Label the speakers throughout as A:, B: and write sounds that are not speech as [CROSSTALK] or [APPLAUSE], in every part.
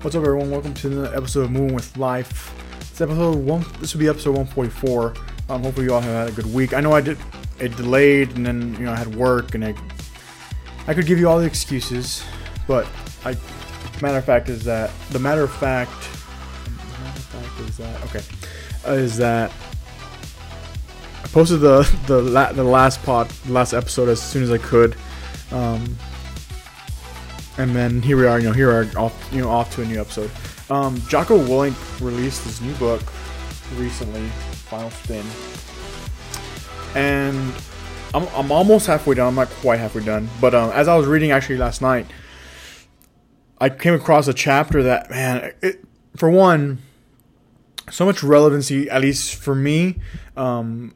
A: What's up, everyone? Welcome to the episode of Moving with Life. This episode one. This will be episode 144. Um, hopefully, you all have had a good week. I know I did. It delayed, and then you know I had work, and I. I could give you all the excuses, but I. Matter of fact is that the matter of fact. Matter of fact is that okay, uh, is that I posted the the la- the last pod, last episode as soon as I could. Um, and then here we are, you know, here are off, you know, off to a new episode. Um, Jocko Willink released his new book recently, Final Spin, and I'm, I'm almost halfway done. I'm not quite halfway done, but um, as I was reading actually last night, I came across a chapter that man, it, for one, so much relevancy, at least for me. Um,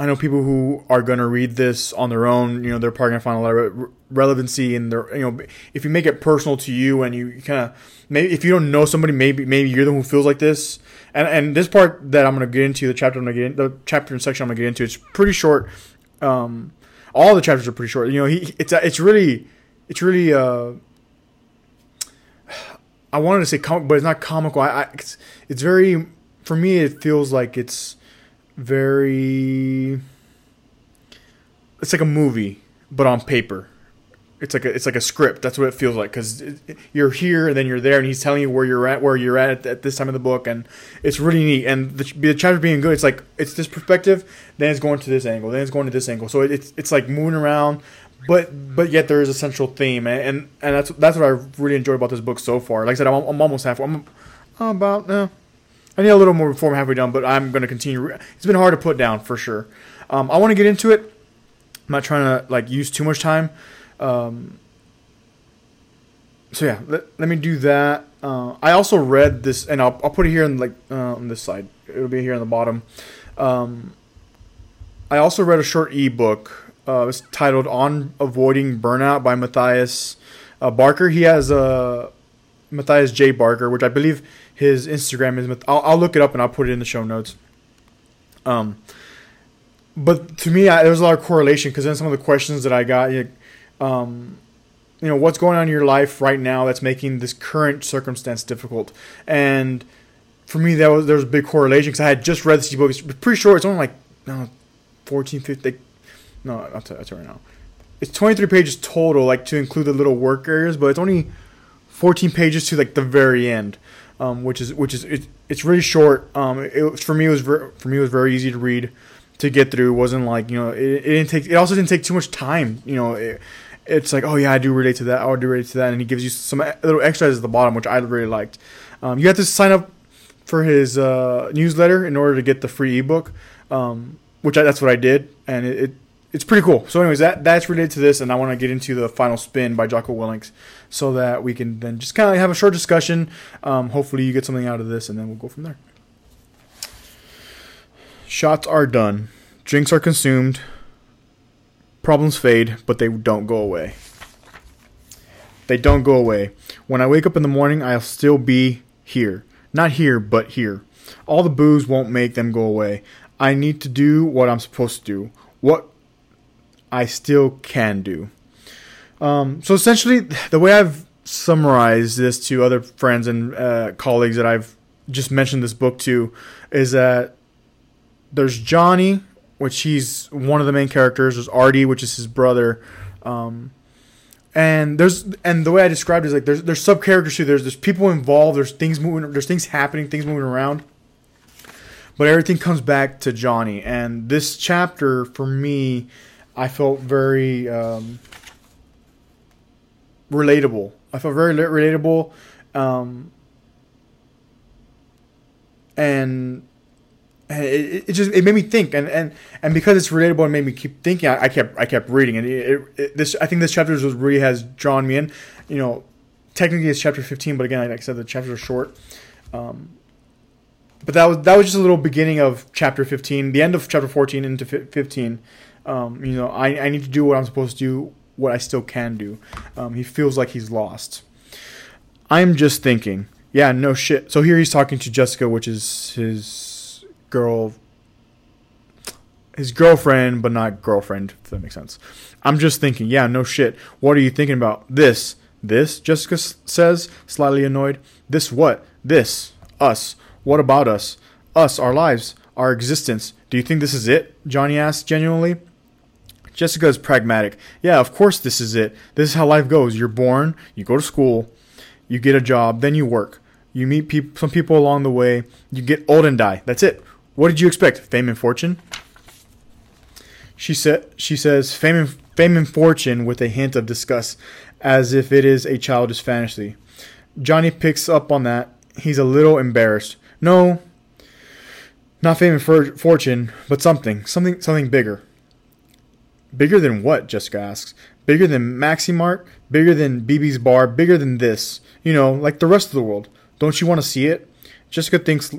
A: I know people who are going to read this on their own. You know, they're probably going to find a lot of re- relevancy in their. You know, if you make it personal to you and you, kind of maybe if you don't know somebody, maybe maybe you're the one who feels like this. And and this part that I'm going to get into the chapter I'm going to get in, the chapter and section I'm going to get into. It's pretty short. Um, all the chapters are pretty short. You know, he it's it's really it's really. Uh, I wanted to say comic, but it's not comical. I, I it's, it's very for me. It feels like it's very it's like a movie but on paper. It's like a, it's like a script. That's what it feels like because you're here and then you're there and he's telling you where you're at where you're at at, this time of the book and it's really neat. And the, the chapter being good it's like it's this perspective then it's going to this angle then it's going to this angle. So it's it's like moving around but but yet there is a central theme and and, and that's that's what I really enjoyed about this book so far. Like I said I'm, I'm almost halfway I'm, about no I need a little more before I'm halfway done, but I'm going to continue. It's been hard to put down for sure. Um, I want to get into it. I'm not trying to like use too much time. Um, so yeah, let, let me do that. Uh, I also read this, and I'll, I'll put it here on like uh, on this side. It'll be here on the bottom. Um, I also read a short ebook. Uh, it's titled "On Avoiding Burnout" by Matthias uh, Barker. He has a uh, Matthias J. Barker, which I believe his Instagram is. I'll, I'll look it up and I'll put it in the show notes. Um, but to me, I, there was a lot of correlation because then some of the questions that I got, um, you know, what's going on in your life right now that's making this current circumstance difficult, and for me, that was there was a big correlation because I had just read this book. It's pretty short. It's only like no, 14, 15. No, I'll tell, I'll tell you right now. It's 23 pages total, like to include the little work areas, but it's only 14 pages to like the very end, um, which is which is it, it's really short. Um, it, for me it was ver- for me it was very easy to read, to get through. It wasn't like you know it, it didn't take. It also didn't take too much time. You know, it, it's like oh yeah I do relate to that. Oh, I do relate to that, and he gives you some little extras at the bottom, which I really liked. Um, you have to sign up for his uh, newsletter in order to get the free ebook, um, which I, that's what I did, and it it's pretty cool. So, anyways, that that's related to this, and I want to get into the final spin by Jocko Willinks, so that we can then just kind of have a short discussion. Um, hopefully, you get something out of this, and then we'll go from there. Shots are done, drinks are consumed, problems fade, but they don't go away. They don't go away. When I wake up in the morning, I'll still be here. Not here, but here. All the booze won't make them go away. I need to do what I'm supposed to do. What I still can do. Um, so essentially, the way I've summarized this to other friends and uh, colleagues that I've just mentioned this book to is that there's Johnny, which he's one of the main characters. There's Artie, which is his brother. Um, and there's and the way I described it is like there's there's sub characters too. There's there's people involved. There's things moving. There's things happening. Things moving around. But everything comes back to Johnny. And this chapter for me I felt very um, relatable. I felt very relatable, um, and it, it, just it made me think, and, and and because it's relatable and made me keep thinking, I, I kept I kept reading, and it, it, this I think this chapter was really has drawn me in. You know, technically it's chapter fifteen, but again, like I said, the chapters are short. Um, but that was that was just a little beginning of chapter fifteen, the end of chapter fourteen into fifteen. Um, you know, I, I need to do what I'm supposed to do, what I still can do. Um, he feels like he's lost. I'm just thinking, yeah, no shit. So here he's talking to Jessica, which is his girl, his girlfriend, but not girlfriend, if that makes sense. I'm just thinking, yeah, no shit. What are you thinking about? This, This, Jessica s- says, slightly annoyed. This what? This. Us. What about us? Us, our lives, our existence. Do you think this is it? Johnny asks genuinely. Jessica is pragmatic. Yeah, of course this is it. This is how life goes. You're born, you go to school, you get a job, then you work. You meet some people along the way, you get old and die. That's it. What did you expect? Fame and fortune? She said she says fame and, fame and fortune with a hint of disgust as if it is a childish fantasy. Johnny picks up on that. He's a little embarrassed. No, not fame and for- fortune, but something, something, something bigger. Bigger than what? Jessica asks. Bigger than Maximart? Bigger than BB's Bar? Bigger than this? You know, like the rest of the world. Don't you want to see it? Jessica thinks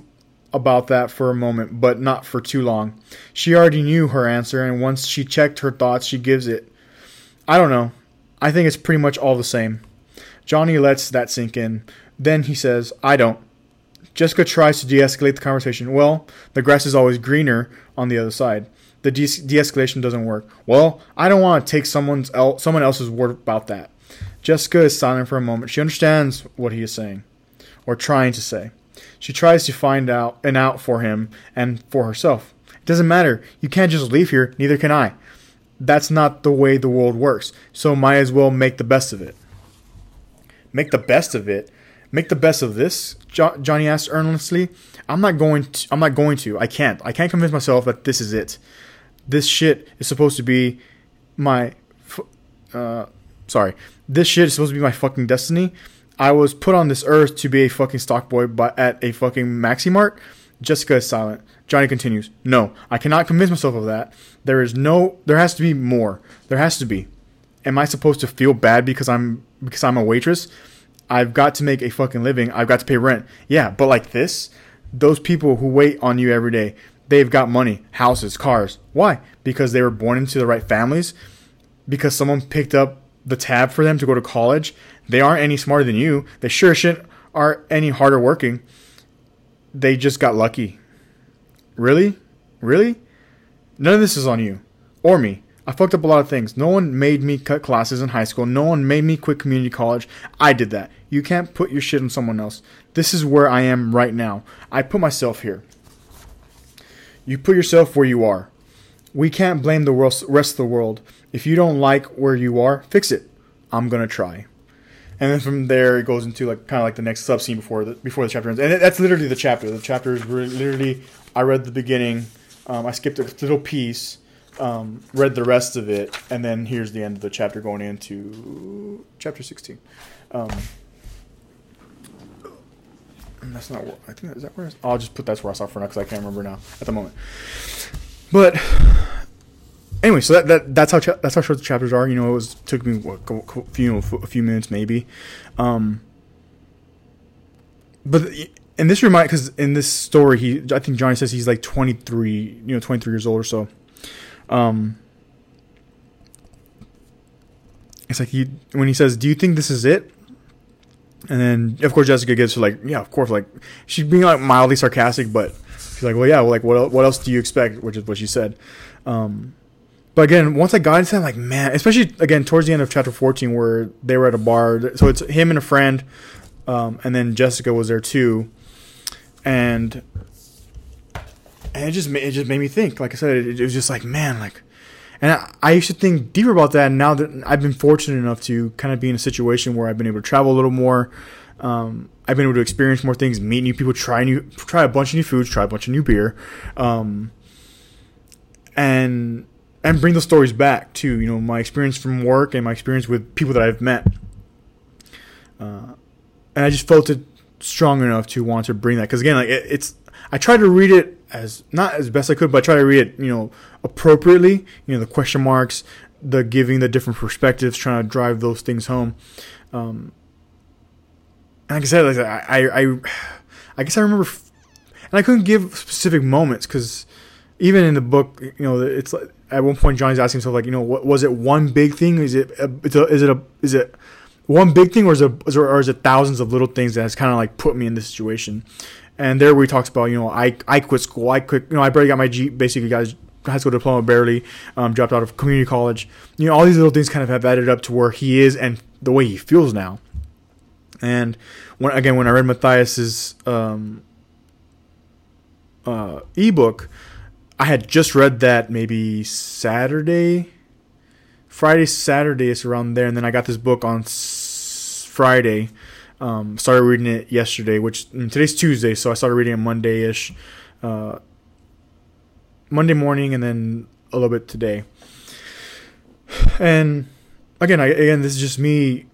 A: about that for a moment, but not for too long. She already knew her answer, and once she checked her thoughts, she gives it. I don't know. I think it's pretty much all the same. Johnny lets that sink in. Then he says, I don't. Jessica tries to de escalate the conversation. Well, the grass is always greener on the other side. The de escalation doesn't work. Well, I don't want to take someone's el- someone else's word about that. Jessica is silent for a moment. She understands what he is saying, or trying to say. She tries to find out an out for him and for herself. It doesn't matter. You can't just leave here. Neither can I. That's not the way the world works. So might as well make the best of it. Make the best of it. Make the best of this. Jo- Johnny asked earnestly. I'm not going. To, I'm not going to. I can't. I can't convince myself that this is it. This shit is supposed to be my. Uh, sorry. This shit is supposed to be my fucking destiny. I was put on this earth to be a fucking stock boy, but at a fucking maxi mart Jessica is silent. Johnny continues. No, I cannot convince myself of that. There is no. There has to be more. There has to be. Am I supposed to feel bad because I'm because I'm a waitress? I've got to make a fucking living. I've got to pay rent. Yeah, but like this, those people who wait on you every day, they've got money, houses, cars. Why? Because they were born into the right families. Because someone picked up the tab for them to go to college. They aren't any smarter than you. They sure shit aren't any harder working. They just got lucky. Really? Really? None of this is on you or me. I fucked up a lot of things. No one made me cut classes in high school. No one made me quit community college. I did that. You can't put your shit on someone else. This is where I am right now. I put myself here. You put yourself where you are. We can't blame the rest of the world. If you don't like where you are, fix it. I'm gonna try. And then from there, it goes into like kind of like the next sub scene before the before the chapter ends, and that's literally the chapter. The chapter is literally I read the beginning, um, I skipped a little piece, um, read the rest of it, and then here's the end of the chapter going into chapter sixteen. Um, that's not. Where, I think is that where I'll just put that's where I saw for now because I can't remember now at the moment. But anyway, so that, that that's how cha- that's how short the chapters are. You know, it was took me what, a few a few minutes maybe. Um, but and this remind because in this story he I think Johnny says he's like 23, you know, 23 years old or so. Um, it's like he when he says, "Do you think this is it?" And then of course Jessica gives her like, "Yeah, of course." Like she's being like mildly sarcastic, but she's like, "Well, yeah. Well, like what what else do you expect?" Which is what she said. Um, but again, once I got into that, like, man, especially again towards the end of chapter 14 where they were at a bar. So it's him and a friend, um, and then Jessica was there too, and and it just it just made me think. Like I said, it, it was just like, man, like, and I, I, used to think deeper about that. And now that I've been fortunate enough to kind of be in a situation where I've been able to travel a little more, um, I've been able to experience more things, meet new people, try new, try a bunch of new foods, try a bunch of new beer, um, and and bring those stories back too. You know, my experience from work and my experience with people that I've met. Uh, and I just felt it strong enough to want to bring that because again, like it, it's I tried to read it as not as best I could, but I try to read it, you know, appropriately. You know, the question marks, the giving the different perspectives, trying to drive those things home. Um, and like I said, like I, I, I guess I remember, and I couldn't give specific moments because even in the book, you know, it's like at one point Johnny's asking himself, like, you know, what was it one big thing? Is it, a, is it a, is it one big thing, or is it, or is it thousands of little things that has kind of like put me in this situation? And there we talks about, you know, I, I quit school. I quit, you know, I barely got my G, basically got high school diploma, barely um, dropped out of community college. You know, all these little things kind of have added up to where he is and the way he feels now. And when again, when I read Matthias's um, uh, ebook, I had just read that maybe Saturday, Friday, Saturday, it's around there, and then I got this book on Friday. Um, started reading it yesterday, which today's Tuesday, so I started reading it Monday ish, uh, Monday morning, and then a little bit today. And again, I, again, this is just me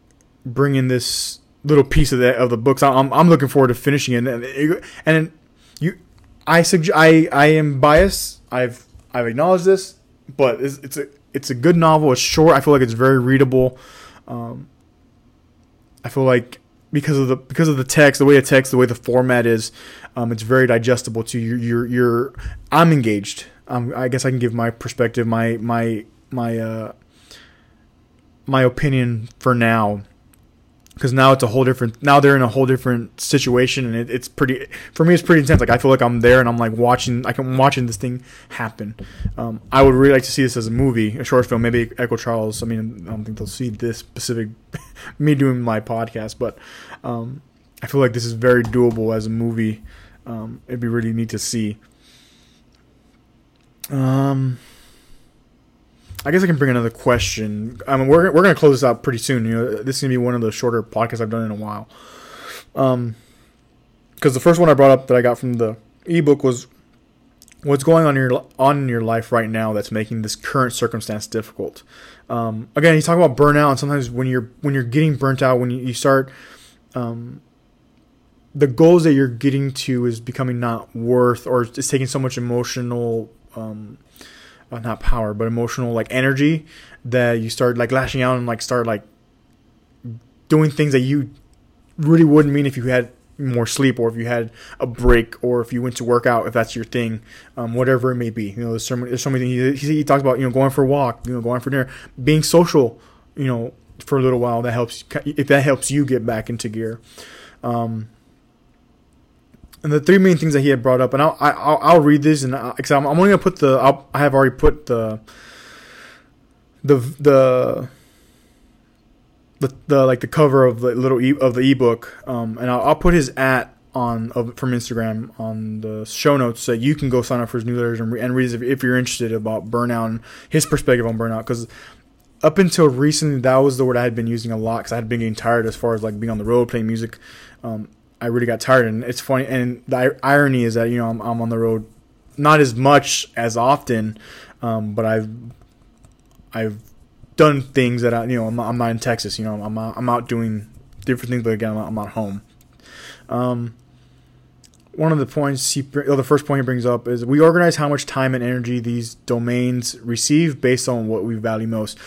A: bringing this little piece of the of the books. I'm I'm looking forward to finishing it, and and you, I suggest I I am biased. I've I've acknowledged this, but it's, it's a it's a good novel. It's short. I feel like it's very readable. Um, I feel like because of the because of the text, the way the text, the way the format is, um, it's very digestible to you. You're you're I'm engaged. Um, I guess I can give my perspective, my my my uh, my opinion for now because now it's a whole different now they're in a whole different situation and it, it's pretty for me it's pretty intense. Like i feel like i'm there and i'm like watching like i'm watching this thing happen. Um, i would really like to see this as a movie a short film maybe echo charles i mean i don't think they'll see this specific [LAUGHS] me doing my podcast but um, i feel like this is very doable as a movie. Um, it'd be really neat to see. Um I guess I can bring another question. I mean, we're we're gonna close this out pretty soon. You know, this is gonna be one of the shorter podcasts I've done in a while. Um, because the first one I brought up that I got from the ebook was what's going on in your on in your life right now that's making this current circumstance difficult. Um, again, you talk about burnout, and sometimes when you're when you're getting burnt out, when you, you start, um, the goals that you're getting to is becoming not worth, or it's taking so much emotional um, not power, but emotional like energy that you start like lashing out and like start like doing things that you really wouldn't mean if you had more sleep or if you had a break or if you went to work out if that's your thing um, whatever it may be. You know there's so many, there's so many things. He, he, talks about you know going for a walk you know going for dinner being social you know for a little while that helps if that helps you get back into gear. Um, and the three main things that he had brought up, and I'll I'll, I'll read this, and I, I'm, I'm only gonna put the I'll, I have already put the the the the, the like the cover of the little e, of the ebook, um, and I'll, I'll put his at on of, from Instagram on the show notes so you can go sign up for his newsletters and, re, and read if, if you're interested about burnout and his perspective on burnout because up until recently that was the word I had been using a lot because I had been getting tired as far as like being on the road playing music. Um, I really got tired. And it's funny. And the irony is that you know I'm, I'm on the road, not as much as often, um, but I've I've done things that I you know I'm not, I'm not in Texas. You know I'm I'm out doing different things, but again I'm, I'm not home. Um, one of the points he, the first point he brings up is we organize how much time and energy these domains receive based on what we value most.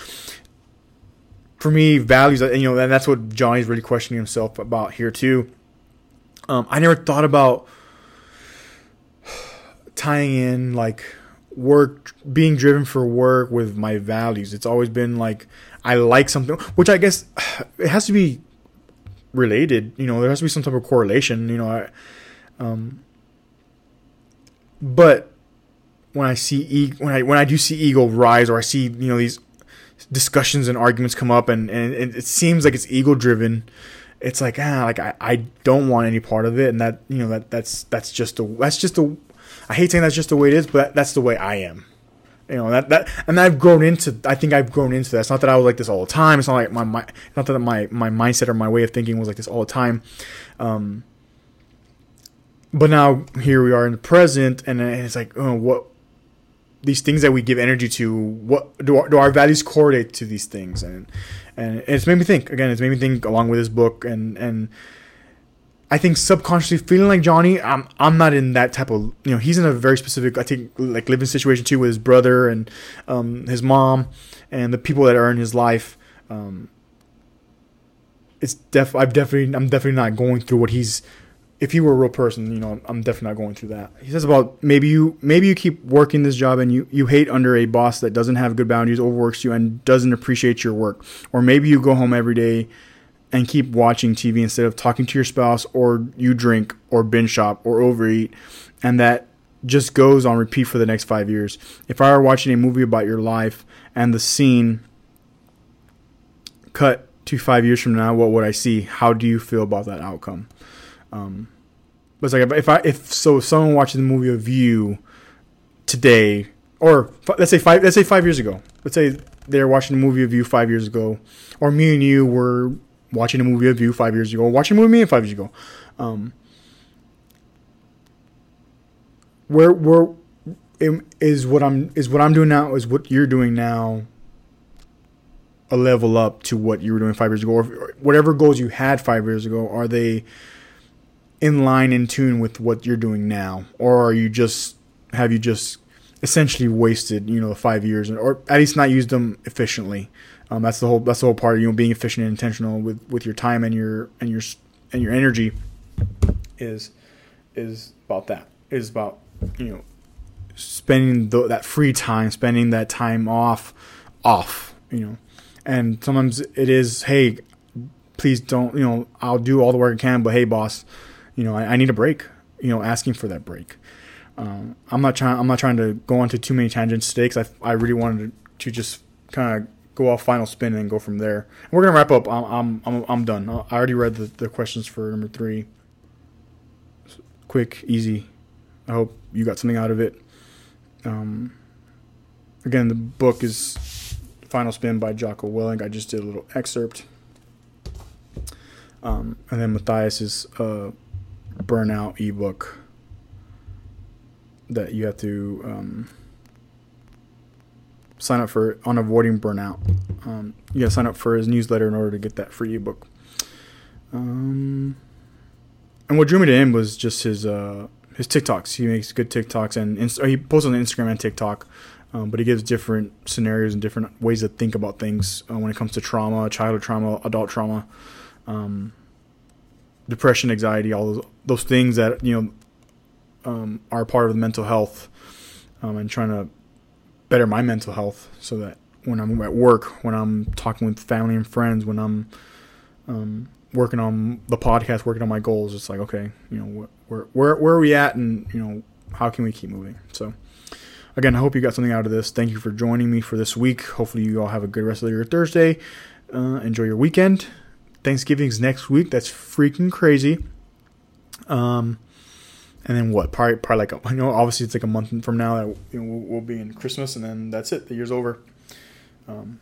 A: For me, values, you know, and that's what Johnny's really questioning himself about here too um, I never thought about tying in like work, being driven for work with my values. It's always been like I like something, which I guess [SIGHS] it has to be related. You know, there has to be some type of correlation. You know, I, um, but when I see e- when I when I do see ego rise, or I see you know these discussions and arguments come up, and and it seems like it's ego driven it's like ah like I, I don't want any part of it. And that you know that that's that's just the that's just the I hate saying that's just the way it is but that's the way I am. You know that that and I've grown into I think I've grown into that. It's not that I was like this all the time. It's not like my, my not that my my mindset or my way of thinking was like this all the time. Um but now here we are in the present and it's like oh, what these things that we give energy to what do our, do our values correlate to these things? And and it's made me think again it's made me think along with this book. And and I think subconsciously feeling like Johnny I'm I'm not in that type of you know he's in a very specific I think like living situation too with his brother and um, his mom and the people that are in his life. Um, it's def I've definitely I'm definitely not going through what he's if you were a real person, you know, I'm definitely not going through that. He says about maybe you maybe you keep working this job and you you hate under a boss that doesn't have good boundaries, overworks you, and doesn't appreciate your work. Or maybe you go home every day and keep watching TV instead of talking to your spouse, or you drink, or binge shop, or overeat, and that just goes on repeat for the next five years. If I were watching a movie about your life and the scene cut to five years from now, what would I see? How do you feel about that outcome? Um, but it's like if I if so, if someone watches the movie of you today, or let's say five, let's say five years ago, let's say they're watching a movie of you five years ago, or me and you were watching a movie of you five years ago, or watching a movie of me five years ago. Um, where where is what I'm is what I'm doing now is what you're doing now a level up to what you were doing five years ago, or whatever goals you had five years ago, are they in line in tune with what you're doing now, or are you just have you just essentially wasted you know five years, or at least not used them efficiently? Um, that's the whole that's the whole part of you know being efficient and intentional with with your time and your and your and your energy is is about that is about you know spending the, that free time, spending that time off off, you know and sometimes it is, hey, please don't, you know, I'll do all the work I can, but hey, boss, you know, I, I need a break. You know, asking for that break. Um, I'm not trying. I'm not trying to go onto too many tangents today because I, I really wanted to, to just kind of go off final spin and go from there. And we're gonna wrap up. I'm I'm I'm, I'm done. I already read the, the questions for number three. Quick, easy. I hope you got something out of it. Um, again, the book is Final Spin by Jocko Willink. I just did a little excerpt. Um, and then Matthias's uh, Burnout ebook that you have to um, sign up for on avoiding burnout. Um, you gotta sign up for his newsletter in order to get that free ebook. Um, and what drew me to him was just his uh, his TikToks. He makes good TikToks and he posts on Instagram and TikTok um, but he gives different scenarios and different ways to think about things uh, when it comes to trauma, childhood trauma, adult trauma, um, depression, anxiety, all those those things that you know um, are part of the mental health, um, and trying to better my mental health so that when I'm at work, when I'm talking with family and friends, when I'm um, working on the podcast, working on my goals, it's like okay, you know, where where where are we at, and you know, how can we keep moving? So again, I hope you got something out of this. Thank you for joining me for this week. Hopefully, you all have a good rest of your Thursday. Uh, enjoy your weekend. Thanksgiving's next week. That's freaking crazy. Um, and then what? Probably, probably like you know, obviously it's like a month from now that you know, we'll, we'll, be in Christmas, and then that's it. The year's over. Um,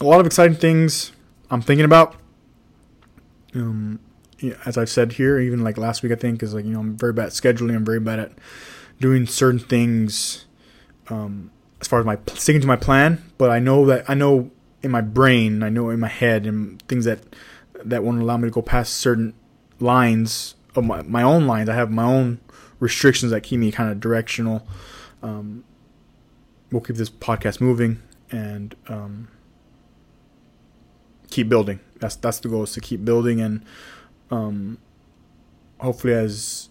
A: a lot of exciting things I'm thinking about. Um, as I've said here, even like last week, I think is like you know I'm very bad at scheduling. I'm very bad at doing certain things um, as far as my sticking to my plan. But I know that I know in my brain, I know in my head, and things that that won't allow me to go past certain lines of my, my own lines. I have my own restrictions that keep me kind of directional. Um, we'll keep this podcast moving and um, keep building. That's that's the goal is to keep building and um, hopefully as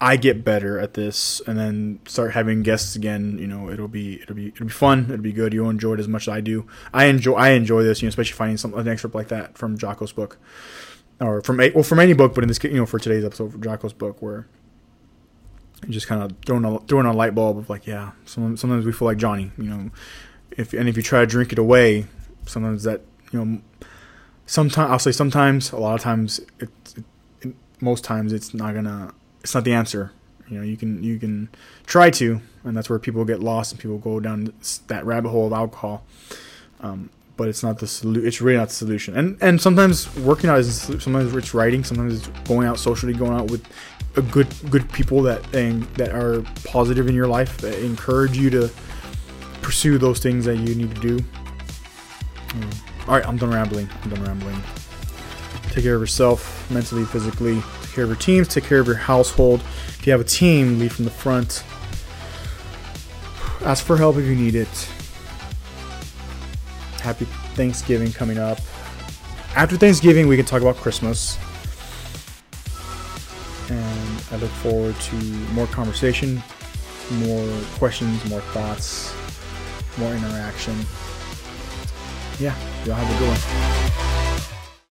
A: I get better at this and then start having guests again, you know, it'll be it'll be it'll be fun. It'll be good. You'll enjoy it as much as I do. I enjoy I enjoy this, you know, especially finding some an excerpt like that from Jocko's book, or from a, well from any book, but in this you know for today's episode for Jocko's book where just kind of throwing a throwing a light bulb of like yeah, sometimes sometimes we feel like Johnny, you know, if and if you try to drink it away, sometimes that you know, sometimes I'll say sometimes a lot of times it, it, it most times it's not gonna it's not the answer. You know, you can you can try to, and that's where people get lost and people go down that rabbit hole of alcohol. Um, but it's not the solution. It's really not the solution. And and sometimes working out is sometimes it's writing. Sometimes it's going out socially, going out with a good good people that and, that are positive in your life that encourage you to pursue those things that you need to do. Um, all right, I'm done rambling. I'm done rambling. Take care of yourself, mentally, physically, care of your teams, take care of your household. If you have a team, lead from the front. Ask for help if you need it. Happy Thanksgiving coming up. After Thanksgiving, we can talk about Christmas. And I look forward to more conversation, more questions, more thoughts, more interaction. Yeah, y'all have a good one.